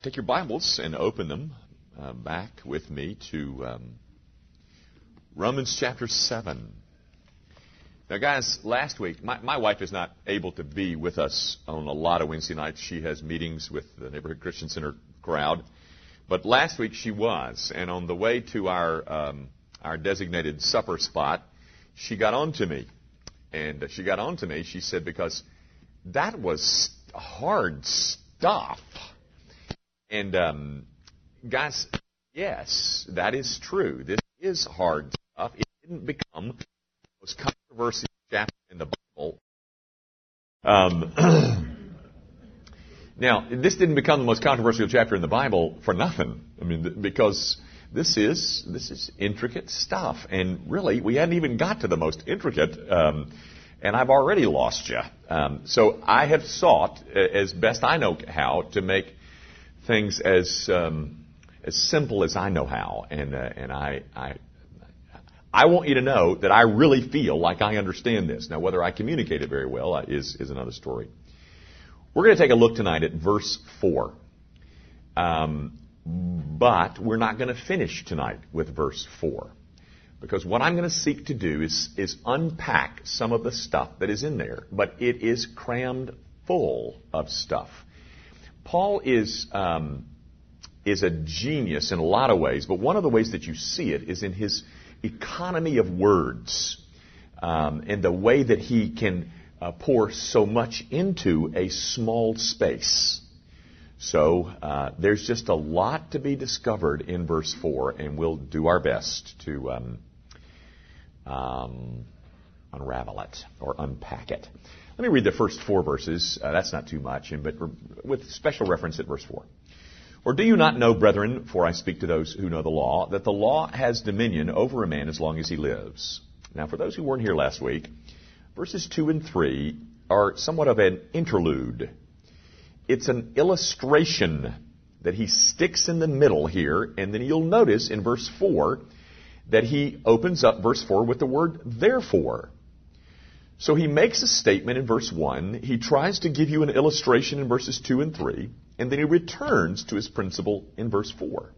Take your Bibles and open them uh, back with me to um, Romans chapter 7. Now, guys, last week, my, my wife is not able to be with us on a lot of Wednesday nights. She has meetings with the Neighborhood Christian Center crowd. But last week she was, and on the way to our, um, our designated supper spot, she got on to me. And she got on to me, she said, because that was hard stuff. And um, guys, yes, that is true. This is hard stuff. It didn't become the most controversial chapter in the Bible. Um, now, this didn't become the most controversial chapter in the Bible for nothing. I mean, because this is this is intricate stuff, and really, we hadn't even got to the most intricate. Um, and I've already lost you. Um, so I have sought, as best I know how, to make things as um, as simple as I know how, and uh, and I, I I want you to know that I really feel like I understand this. Now, whether I communicate it very well uh, is is another story. We're going to take a look tonight at verse four, um, but we're not going to finish tonight with verse four. Because what I'm going to seek to do is, is unpack some of the stuff that is in there, but it is crammed full of stuff. Paul is, um, is a genius in a lot of ways, but one of the ways that you see it is in his economy of words um, and the way that he can uh, pour so much into a small space. So uh, there's just a lot to be discovered in verse 4, and we'll do our best to um, um, unravel it or unpack it. Let me read the first four verses. Uh, that's not too much, but with special reference at verse 4. Or do you not know, brethren, for I speak to those who know the law, that the law has dominion over a man as long as he lives? Now, for those who weren't here last week, verses 2 and 3 are somewhat of an interlude. It's an illustration that he sticks in the middle here, and then you'll notice in verse 4 that he opens up verse 4 with the word therefore. So he makes a statement in verse 1, he tries to give you an illustration in verses 2 and 3, and then he returns to his principle in verse 4.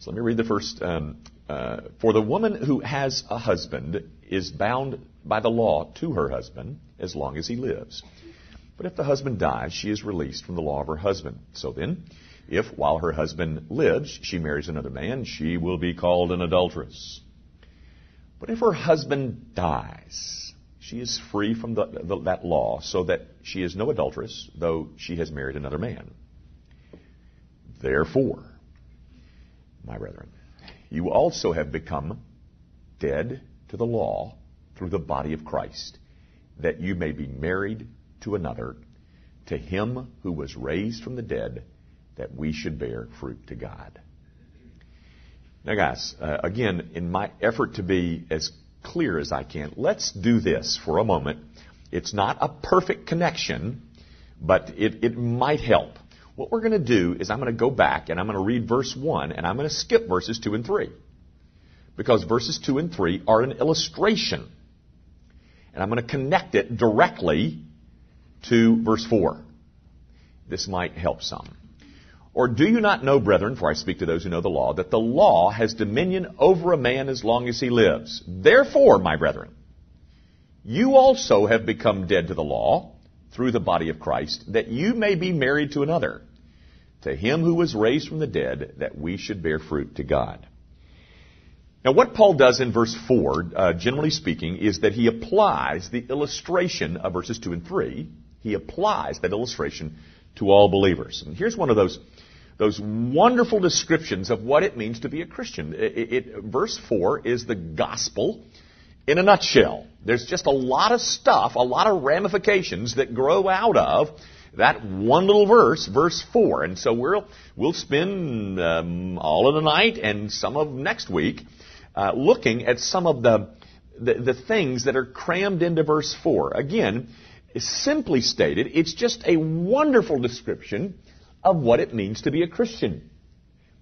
So let me read the first. Um, uh, For the woman who has a husband is bound by the law to her husband as long as he lives. But if the husband dies, she is released from the law of her husband. So then, if while her husband lives she marries another man, she will be called an adulteress. But if her husband dies, she is free from the, the, that law, so that she is no adulteress, though she has married another man. Therefore, my brethren, you also have become dead to the law through the body of Christ, that you may be married to another, to him who was raised from the dead, that we should bear fruit to God. Now, guys, uh, again, in my effort to be as clear as I can, let's do this for a moment. It's not a perfect connection, but it, it might help. What we're going to do is I'm going to go back and I'm going to read verse 1 and I'm going to skip verses 2 and 3. Because verses 2 and 3 are an illustration. And I'm going to connect it directly to verse 4. This might help some. Or do you not know, brethren, for I speak to those who know the law, that the law has dominion over a man as long as he lives? Therefore, my brethren, you also have become dead to the law through the body of Christ, that you may be married to another, to him who was raised from the dead, that we should bear fruit to God. Now, what Paul does in verse 4, uh, generally speaking, is that he applies the illustration of verses 2 and 3. He applies that illustration to all believers. And here's one of those those wonderful descriptions of what it means to be a Christian. It, it, verse 4 is the gospel in a nutshell. There's just a lot of stuff, a lot of ramifications that grow out of that one little verse, verse 4. And so we'll, we'll spend um, all of the night and some of next week uh, looking at some of the, the, the things that are crammed into verse 4. Again, simply stated, it's just a wonderful description of what it means to be a Christian.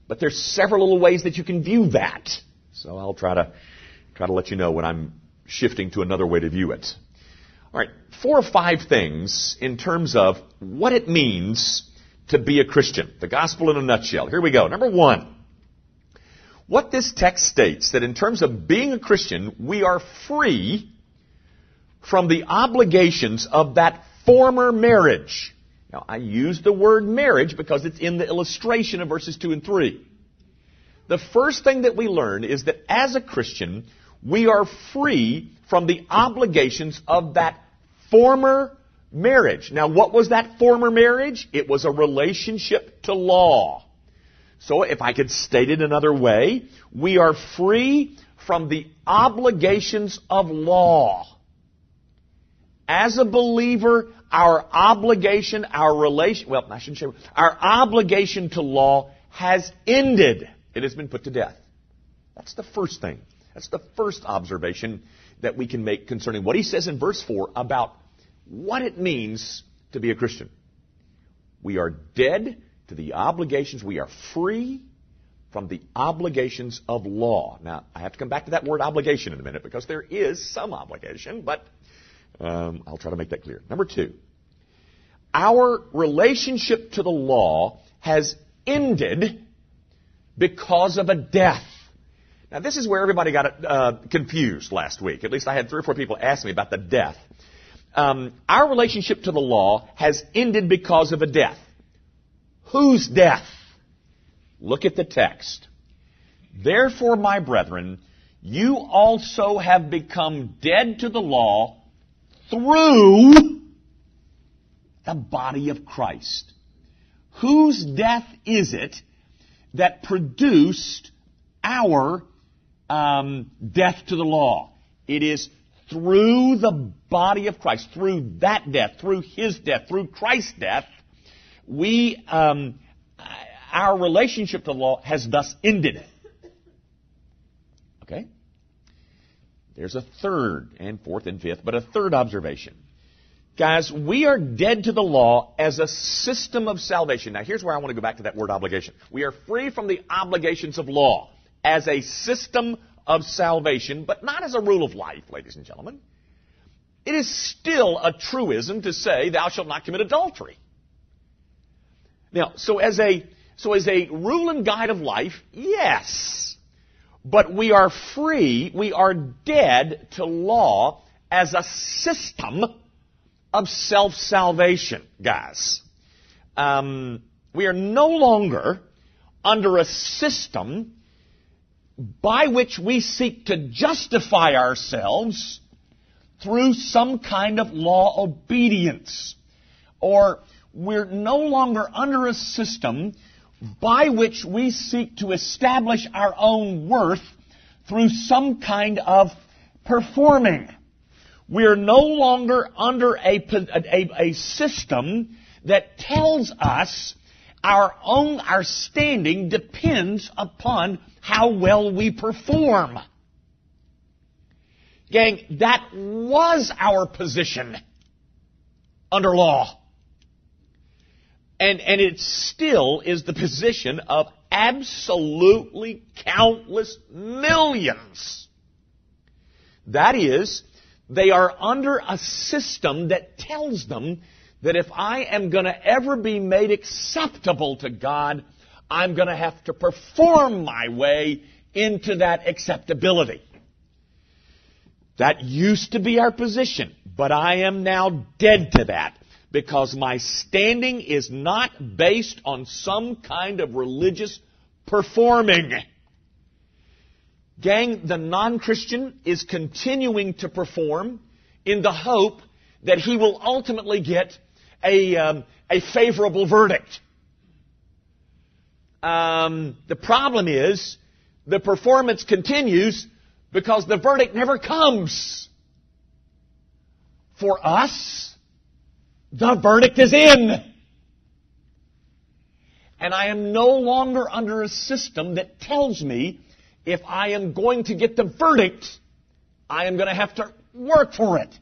But there's several little ways that you can view that. So I'll try to try to let you know when I'm shifting to another way to view it. All right, four or five things in terms of what it means to be a Christian. The gospel in a nutshell. Here we go. Number one. What this text states that in terms of being a Christian, we are free from the obligations of that former marriage. Now, I use the word marriage because it's in the illustration of verses 2 and 3. The first thing that we learn is that as a Christian, we are free from the obligations of that former marriage. Now, what was that former marriage? It was a relationship to law. So, if I could state it another way, we are free from the obligations of law. As a believer, our obligation, our relation, well, I shouldn't say, our obligation to law has ended. It has been put to death. That's the first thing. That's the first observation that we can make concerning what he says in verse 4 about what it means to be a Christian. We are dead to the obligations. We are free from the obligations of law. Now, I have to come back to that word obligation in a minute because there is some obligation, but um, I'll try to make that clear. Number two, our relationship to the law has ended because of a death. Now, this is where everybody got uh, confused last week. At least I had three or four people ask me about the death. Um, our relationship to the law has ended because of a death. Whose death? Look at the text. Therefore, my brethren, you also have become dead to the law through the body of Christ. Whose death is it that produced our um, death to the law? It is through the body of Christ, through that death, through His death, through Christ's death, we, um, our relationship to the law has thus ended. Okay? There's a third and fourth and fifth, but a third observation. Guys, we are dead to the law as a system of salvation. Now, here's where I want to go back to that word obligation. We are free from the obligations of law as a system of salvation, but not as a rule of life, ladies and gentlemen. It is still a truism to say, thou shalt not commit adultery. Now, so as a, so as a rule and guide of life, yes. But we are free, we are dead to law as a system of self-salvation, guys. Um, we are no longer under a system by which we seek to justify ourselves through some kind of law obedience or we're no longer under a system by which we seek to establish our own worth through some kind of performing. We're no longer under a, a, a, system that tells us our own, our standing depends upon how well we perform. Gang, that was our position under law. And, and it still is the position of absolutely countless millions. That is, they are under a system that tells them that if I am going to ever be made acceptable to God, I'm going to have to perform my way into that acceptability. That used to be our position, but I am now dead to that because my standing is not based on some kind of religious performing. Gang, the non-Christian is continuing to perform in the hope that he will ultimately get a, um, a favorable verdict. Um, the problem is the performance continues because the verdict never comes. For us, the verdict is in. And I am no longer under a system that tells me if I am going to get the verdict, I am going to have to work for it.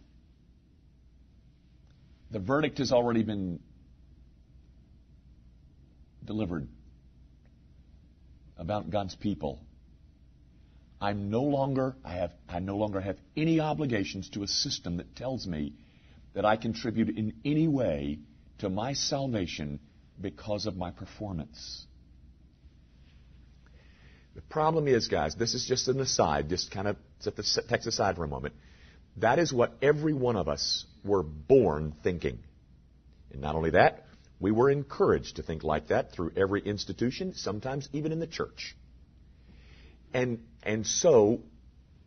The verdict has already been delivered about God's people. I'm no longer, I have, I no longer have any obligations to a system that tells me that I contribute in any way to my salvation because of my performance. The problem is, guys, this is just an aside, just kind of set the text aside for a moment. That is what every one of us were born thinking. And not only that, we were encouraged to think like that through every institution, sometimes even in the church. And, and so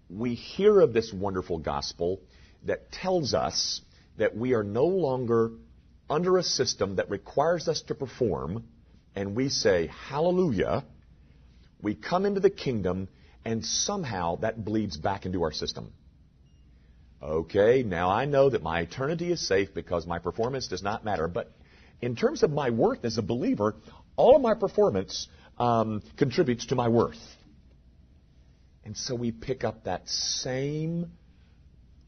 we hear of this wonderful gospel that tells us that we are no longer under a system that requires us to perform, and we say, Hallelujah, we come into the kingdom, and somehow that bleeds back into our system. Okay, now I know that my eternity is safe because my performance does not matter, but in terms of my worth as a believer, all of my performance um, contributes to my worth. And so we pick up that same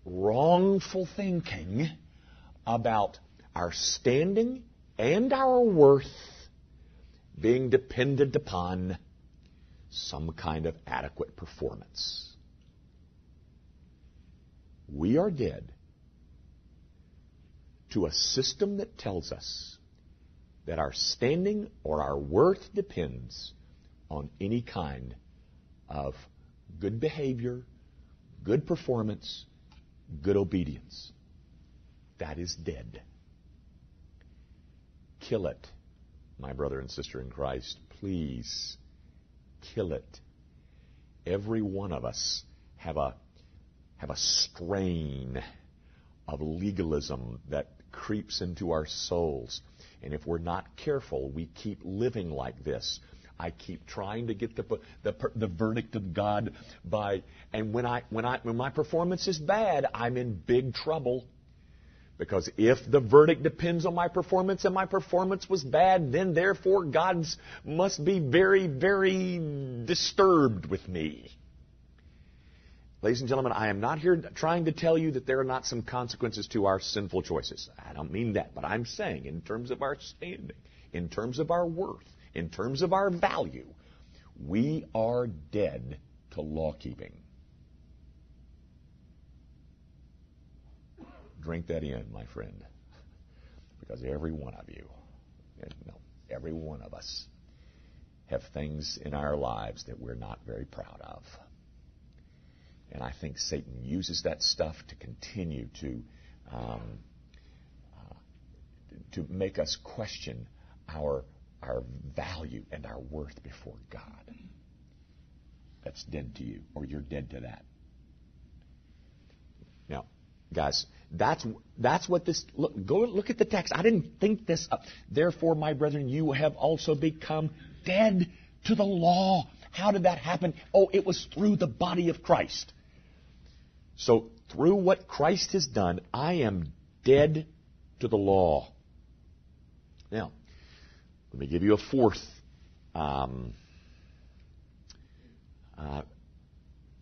wrongful thinking about our standing and our worth being dependent upon some kind of adequate performance. We are dead to a system that tells us that our standing or our worth depends on any kind of good behavior, good performance, good obedience. That is dead. Kill it, my brother and sister in Christ. Please kill it. Every one of us have a have a strain of legalism that creeps into our souls. And if we're not careful, we keep living like this. I keep trying to get the, the, the verdict of God by, and when I, when I, when my performance is bad, I'm in big trouble. Because if the verdict depends on my performance and my performance was bad, then therefore God must be very, very disturbed with me. Ladies and gentlemen, I am not here trying to tell you that there are not some consequences to our sinful choices. I don't mean that, but I'm saying in terms of our standing, in terms of our worth, in terms of our value, we are dead to law keeping. Drink that in, my friend. Because every one of you, no, every one of us, have things in our lives that we're not very proud of. And I think Satan uses that stuff to continue to um, uh, to make us question our our value and our worth before God. That's dead to you, or you're dead to that. Now, guys, that's that's what this look. Go look at the text. I didn't think this up. Therefore, my brethren, you have also become dead to the law. How did that happen? Oh, it was through the body of Christ. So, through what Christ has done, I am dead to the law. Now, let me give you a fourth. Um, uh,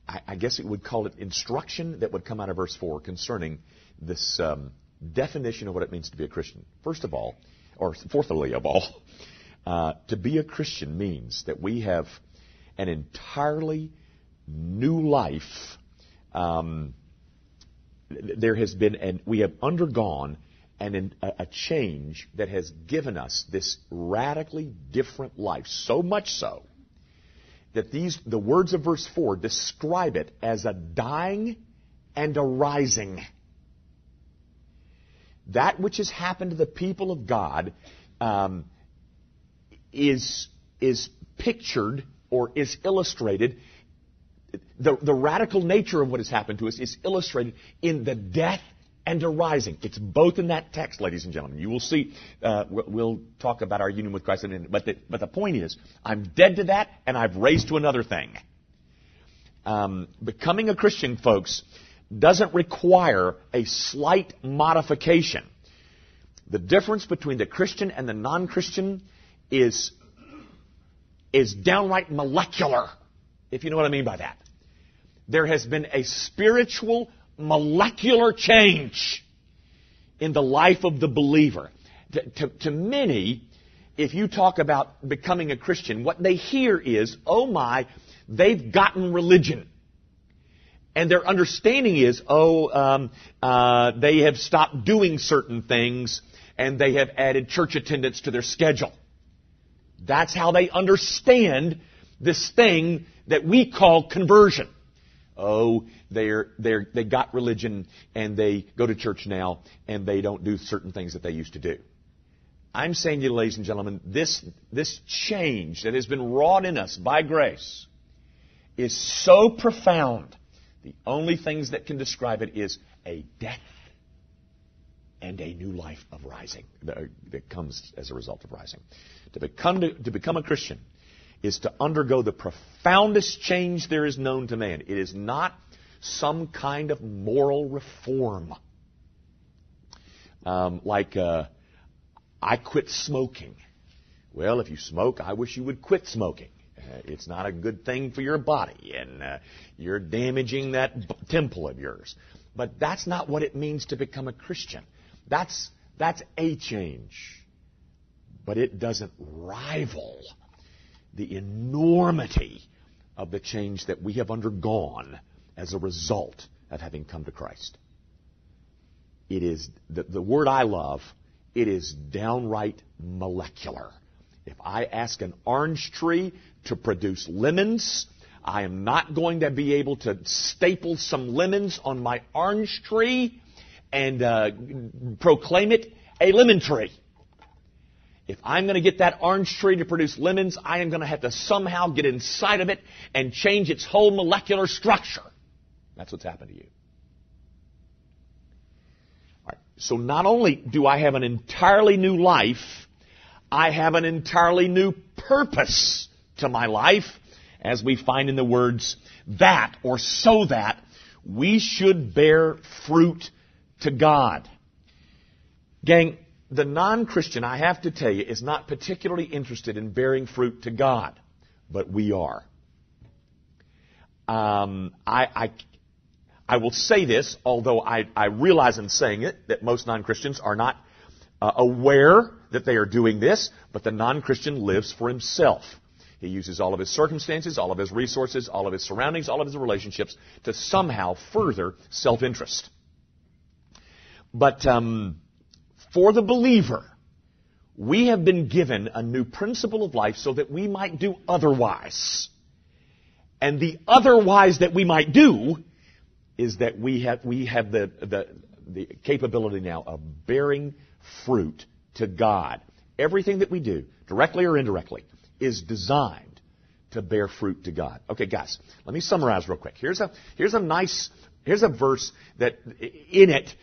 I, guess it would call it instruction that would come out of verse 4 concerning this um, definition of what it means to be a Christian. First of all, or fourthly of all, uh, to be a Christian means that we have an entirely new life um, there has been, and we have undergone an, a change that has given us this radically different life. So much so that these, the words of verse 4 describe it as a dying and a rising. That which has happened to the people of God um, is, is pictured or is illustrated the, the radical nature of what has happened to us is illustrated in the death and arising. It's both in that text, ladies and gentlemen. You will see, uh, we'll talk about our union with Christ in a minute, but the, but the point is, I'm dead to that and I've raised to another thing. Um, becoming a Christian, folks, doesn't require a slight modification. The difference between the Christian and the non-Christian is, is downright molecular if you know what I mean by that. There has been a spiritual molecular change in the life of the believer. To, to, to, many, if you talk about becoming a Christian, what they hear is, oh my, they've gotten religion. And their understanding is, oh, um, uh, they have stopped doing certain things, and they have added church attendance to their schedule. That's how they understand this thing that we call conversion. Oh, they're, they're, they got religion and they go to church now and they don't do certain things that they used to do. I'm saying to you, ladies and gentlemen, this, this change that has been wrought in us by grace is so profound. The only things that can describe it is a death and a new life of rising that uh, comes as a result of rising. To become, to, to become a Christian is to undergo the profoundest change there is known to man. It is not some kind of moral reform. Um, like, uh, I quit smoking. Well, if you smoke, I wish you would quit smoking. Uh, it's not a good thing for your body, and uh, you're damaging that b- temple of yours. But that's not what it means to become a Christian. That's, that's a change. But it doesn't rival the enormity of the change that we have undergone as a result of having come to Christ. It is the, the word I love, it is downright molecular. If I ask an orange tree to produce lemons, I am not going to be able to staple some lemons on my orange tree and uh, proclaim it a lemon tree. If I'm going to get that orange tree to produce lemons, I am going to have to somehow get inside of it and change its whole molecular structure. That's what's happened to you. So not only do I have an entirely new life, I have an entirely new purpose to my life, as we find in the words that or so that we should bear fruit to God. Gang, the non-Christian, I have to tell you, is not particularly interested in bearing fruit to God, but we are. Um, I, I, I, will say this, although I, I, realize in saying it that most non-Christians are not uh, aware that they are doing this, but the non-Christian lives for himself. He uses all of his circumstances, all of his resources, all of his surroundings, all of his relationships to somehow further self-interest. But um, for the believer, we have been given a new principle of life so that we might do otherwise. And the otherwise that we might do is that we have, we have the, the, the capability now of bearing fruit to God. Everything that we do, directly or indirectly, is designed to bear fruit to God. Okay, guys, let me summarize real quick. Here's a, here's a nice, here's a verse that in it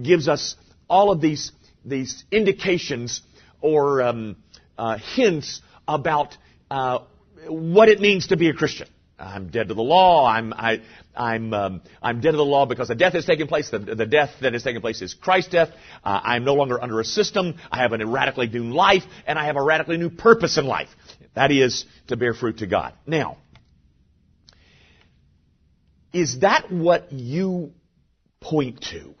gives us all of these, these indications or um, uh, hints about uh, what it means to be a Christian. I'm dead to the law. I'm, I, I'm, um, I'm dead to the law because the death has taken place. The, the death that has taken place is Christ's death. Uh, I'm no longer under a system. I have a radically new life, and I have a radically new purpose in life. That is to bear fruit to God. Now, is that what you point to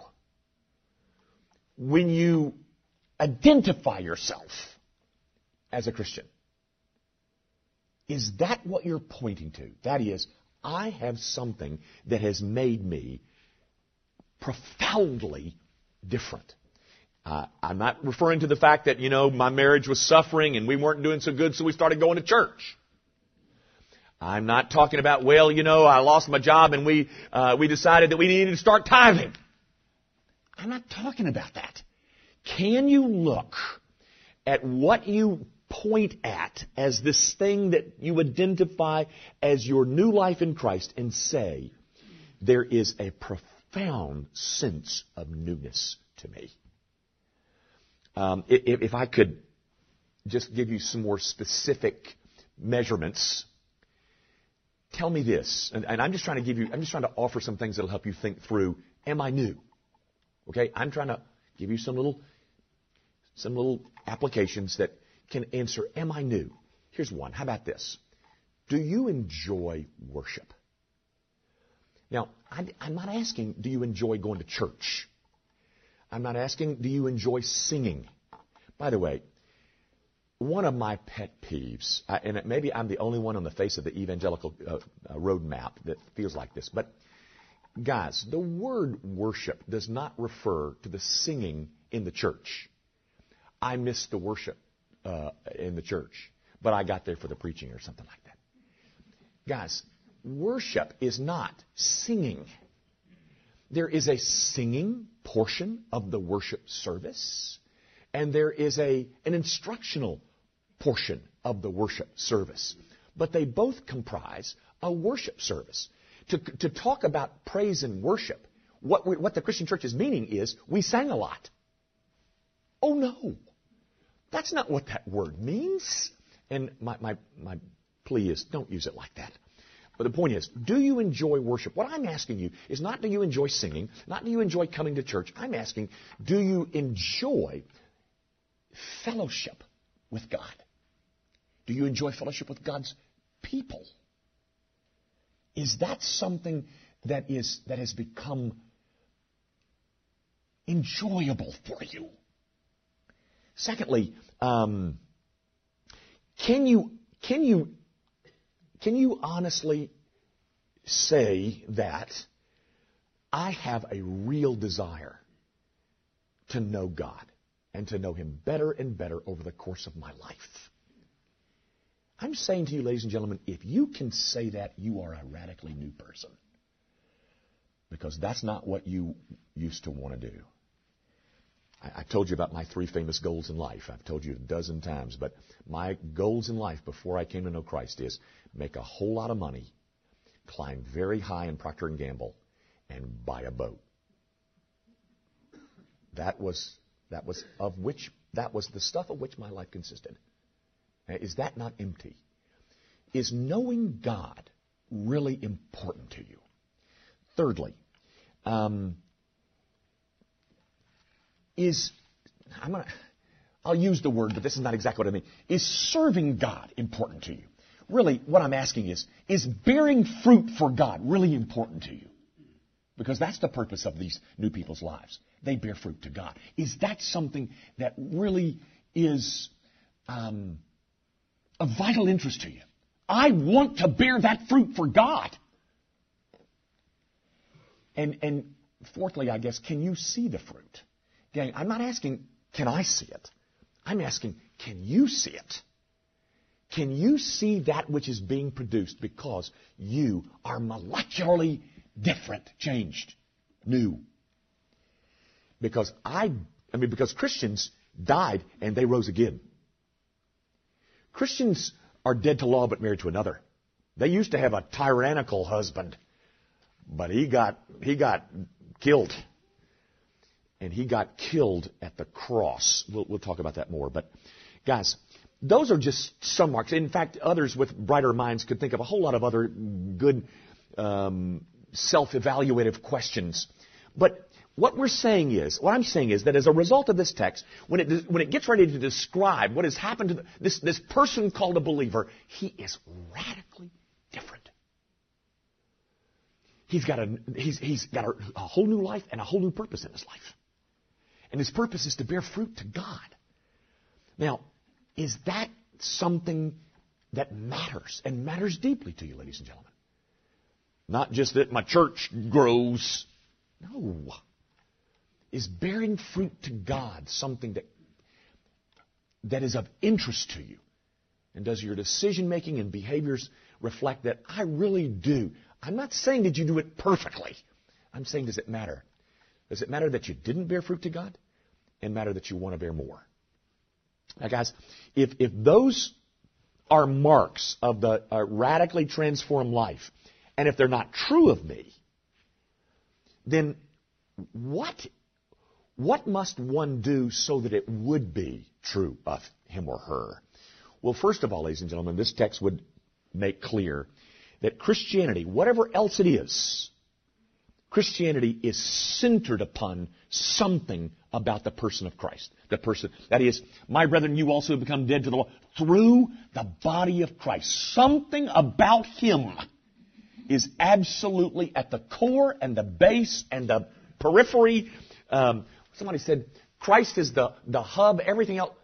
when you identify yourself as a Christian? Is that what you're pointing to? That is, I have something that has made me profoundly different. Uh, I'm not referring to the fact that, you know, my marriage was suffering and we weren't doing so good, so we started going to church. I'm not talking about, well, you know, I lost my job and we, uh, we decided that we needed to start tithing. I'm not talking about that. Can you look at what you point at as this thing that you identify as your new life in Christ and say, there is a profound sense of newness to me. Um, if, if I could just give you some more specific measurements, tell me this, and, and, I'm just trying to give you, I'm just trying to offer some things that'll help you think through, am I new? Okay, I'm trying to give you some little, some little applications that can answer, Am I new? Here's one. How about this? Do you enjoy worship? Now, I'm not asking, do you enjoy going to church? I'm not asking, do you enjoy singing? By the way, one of my pet peeves, and maybe I'm the only one on the face of the evangelical uh, uh, roadmap that feels like this, but guys, the word worship does not refer to the singing in the church. I missed the worship uh, in the church, but I got there for the preaching or something like that. Guys, worship is not singing. There is a singing portion of the worship service, and there is a, an instructional portion of the worship service. But they both comprise a worship service. To, to talk about praise and worship, what, we, what the Christian church is meaning is we sang a lot. Oh no. That's not what that word means. And my, my, my plea is don't use it like that. But the point is, do you enjoy worship? What I'm asking you is not do you enjoy singing, not do you enjoy coming to church. I'm asking, do you enjoy fellowship with God? Do you enjoy fellowship with God's people? Is that something that is that has become enjoyable for you? Secondly, um, can you can you can you honestly say that I have a real desire to know God and to know Him better and better over the course of my life? I'm saying to you, ladies and gentlemen, if you can say that, you are a radically new person. Because that's not what you used to want to do. I, I told you about my three famous goals in life. I've told you a dozen times, but my goals in life before I came to know Christ is make a whole lot of money, climb very high in Procter and Gamble, and buy a boat. That was that was of which that was the stuff of which my life consisted. Is that not empty? Is knowing God really important to you? Thirdly, um, is I'm gonna I'll use the word, but this is not exactly what I mean. Is serving God important to you? Really, what I'm asking is, is bearing fruit for God really important to you? Because that's the purpose of these new people's lives. They bear fruit to God. Is that something that really is um, of vital interest to you? I want to bear that fruit for God. And, and fourthly, I guess, can you see the fruit? Gang, I'm not asking, can I see it? I'm asking, can you see it? Can you see that which is being produced because you are molecularly different, changed, new? Because I, I mean, because Christians died and they rose again. Christians are dead to law but married to another. They used to have a tyrannical husband, but he got, he got killed. And he got killed at the cross. We'll, we'll talk about that more. But guys, those are just some marks. In fact, others with brighter minds could think of a whole lot of other good um, self-evaluative questions. But what we're saying is, what I'm saying is that as a result of this text, when it, when it gets ready to describe what has happened to the, this, this person called a believer, he is radically different. He's got, a, he's, he's got a, a whole new life and a whole new purpose in his life. And his purpose is to bear fruit to God. Now, is that something that matters and matters deeply to you, ladies and gentlemen? Not just that my church grows. No. Is bearing fruit to God something that, that is of interest to you? And does your decision making and behaviors reflect that? I really do. I'm not saying that you do it perfectly. I'm saying, does it matter? Does it matter that you didn't bear fruit to God? And matter that you want to bear more? Now, guys, if, if those are marks of the uh, radically transformed life, and if they're not true of me, then what, what must one do so that it would be true of him or her? Well, first of all, ladies and gentlemen, this text would make clear that Christianity, whatever else it is, Christianity is centered upon something about the person of Christ. The person, that is, my brethren, you also have become dead to the law through the body of Christ. Something about Him is absolutely at the core and the base and the periphery. Um, somebody said, Christ is the, the hub, everything else,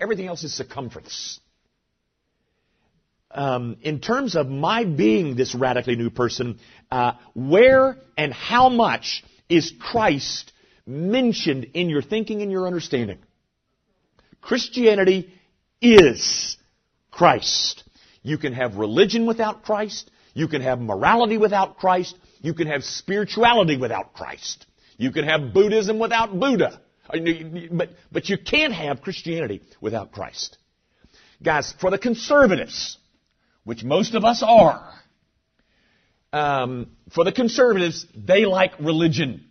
everything else is circumference um, in terms of my being this radically new person, uh, where and how much is Christ mentioned in your thinking and your understanding? Christianity is Christ. You can have religion without Christ. You can have morality without Christ. You can have spirituality without Christ. You can have Buddhism without Buddha. But, but you can't have Christianity without Christ. Guys, for the conservatives, which most of us are, um, for the conservatives, they like religion.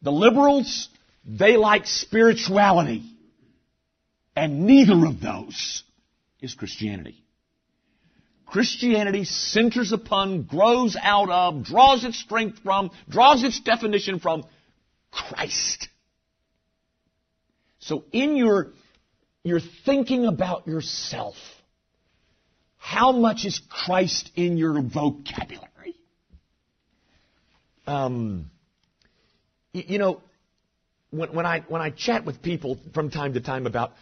The liberals, they like spirituality. And neither of those is Christianity. Christianity centers upon, grows out of, draws its strength from, draws its definition from Christ. So in your, your thinking about yourself, how much is Christ in your vocabulary? Um, you know, when, when, I, when I chat with people from time to time about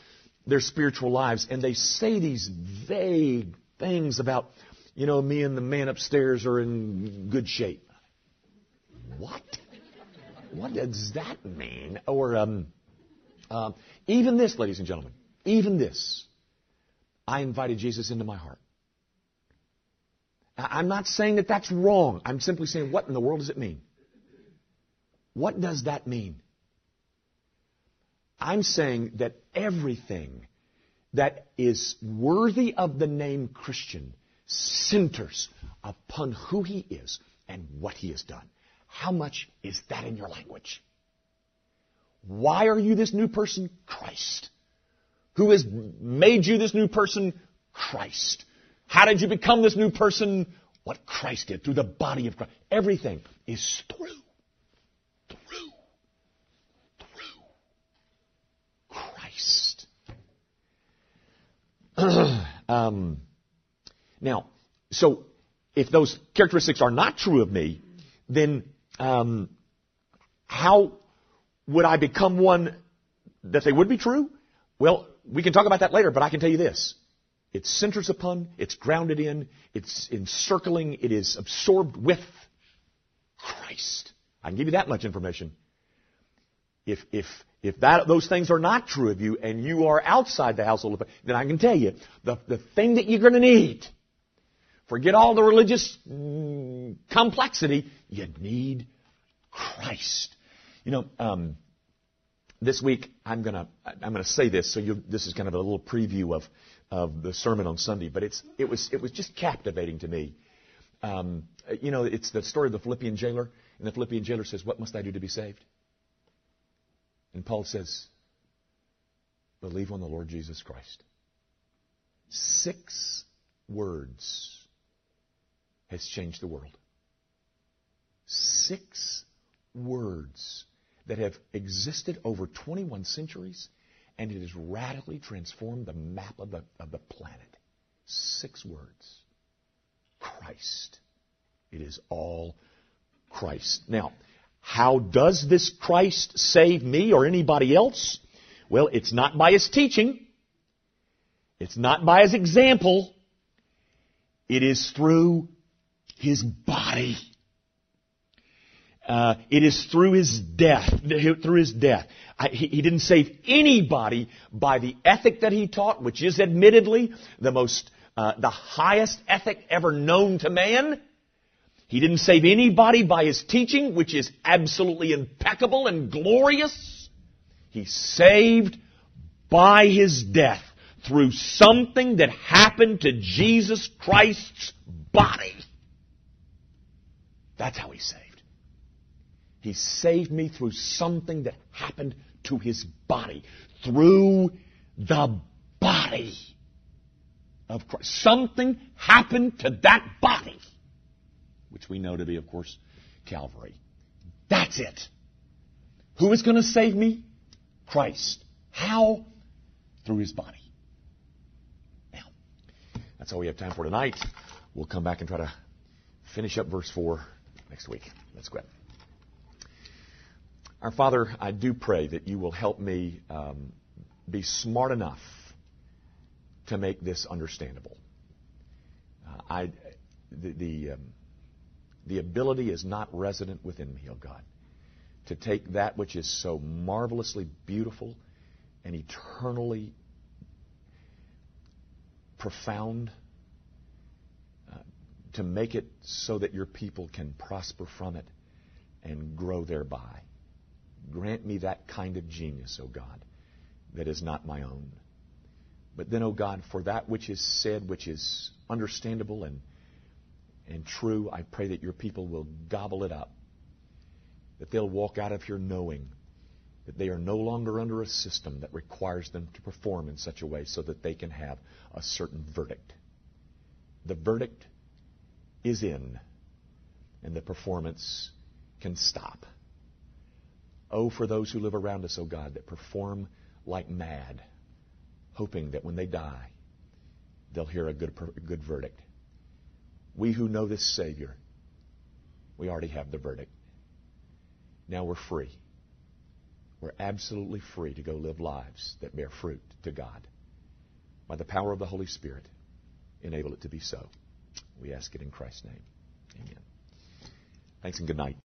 their spiritual lives, and they say these vague things about, you know, me and the man upstairs are in good shape. What? What does that mean? Or um, uh, even this, ladies and gentlemen, even this. I invited Jesus into my heart. I'm not saying that that's wrong. I'm simply saying, what in the world does it mean? What does that mean? I'm saying that everything that is worthy of the name Christian centers upon who he is and what he has done. How much is that in your language? Why are you this new person? Christ. Who has made you this new person? Christ. How did you become this new person? What Christ did through the body of Christ. Everything is through um, now, so if those characteristics are not true of me, then um, how would I become one that they would be true? Well, we can talk about that later, but I can tell you this. It centers upon, it's grounded in, it's encircling, it is absorbed with Christ. I can give you that much information. If, if if that, those things are not true of you and you are outside the household of faith, then I can tell you the, the thing that you're going to need, forget all the religious mm, complexity, you need Christ. You know, um, this week I'm gonna I'm gonna say this, so this is kind of a little preview of of the sermon on Sunday, but it's it was it was just captivating to me. Um, you know, it's the story of the Philippian jailer, and the Philippian jailer says, "What must I do to be saved?" And Paul says, believe on the Lord Jesus Christ. Six words has changed the world. Six words that have existed over 21 centuries, and it has radically transformed the map of the, of the planet. Six words. Christ. It is all Christ. Now, how does this Christ save me or anybody else? Well, it's not by his teaching. It's not by his example. It is through his body. Uh, it is through his death, through his death. I, he, he didn't save anybody by the ethic that he taught, which is admittedly the most, uh, the highest ethic ever known to man. He didn't save anybody by his teaching, which is absolutely impeccable and glorious. He saved by his death through something that happened to Jesus Christ's body. That's how he saved. He saved me through something that happened to his body. Through the body of Christ. Something happened to that body which we know to be, of course, Calvary. That's it. Who is going to save me? Christ. How? Through his body. Now, that's all we have time for tonight. We'll come back and try to finish up verse 4 next week. Let's ahead. Our Father, I do pray that you will help me um, be smart enough to make this understandable. Uh, I, the, the um, the ability is not resident within me, O oh God, to take that which is so marvelously beautiful and eternally profound uh, to make it so that your people can prosper from it and grow thereby. Grant me that kind of genius, O God, that is not my own. But then, O God, for that which is said, which is understandable and, and true, I pray that your people will gobble it up. That they'll walk out of here knowing that they are no longer under a system that requires them to perform in such a way so that they can have a certain verdict. The verdict is in, and the performance can stop. Oh, for those who live around us, oh God, that perform like mad, hoping that when they die, they'll hear a good, a good verdict. We who know this Savior, we already have the verdict. Now we're free. We're absolutely free to go live lives that bear fruit to God. By the power of the Holy Spirit, enable it to be so. We ask it in Christ's name. Amen. Thanks and good night.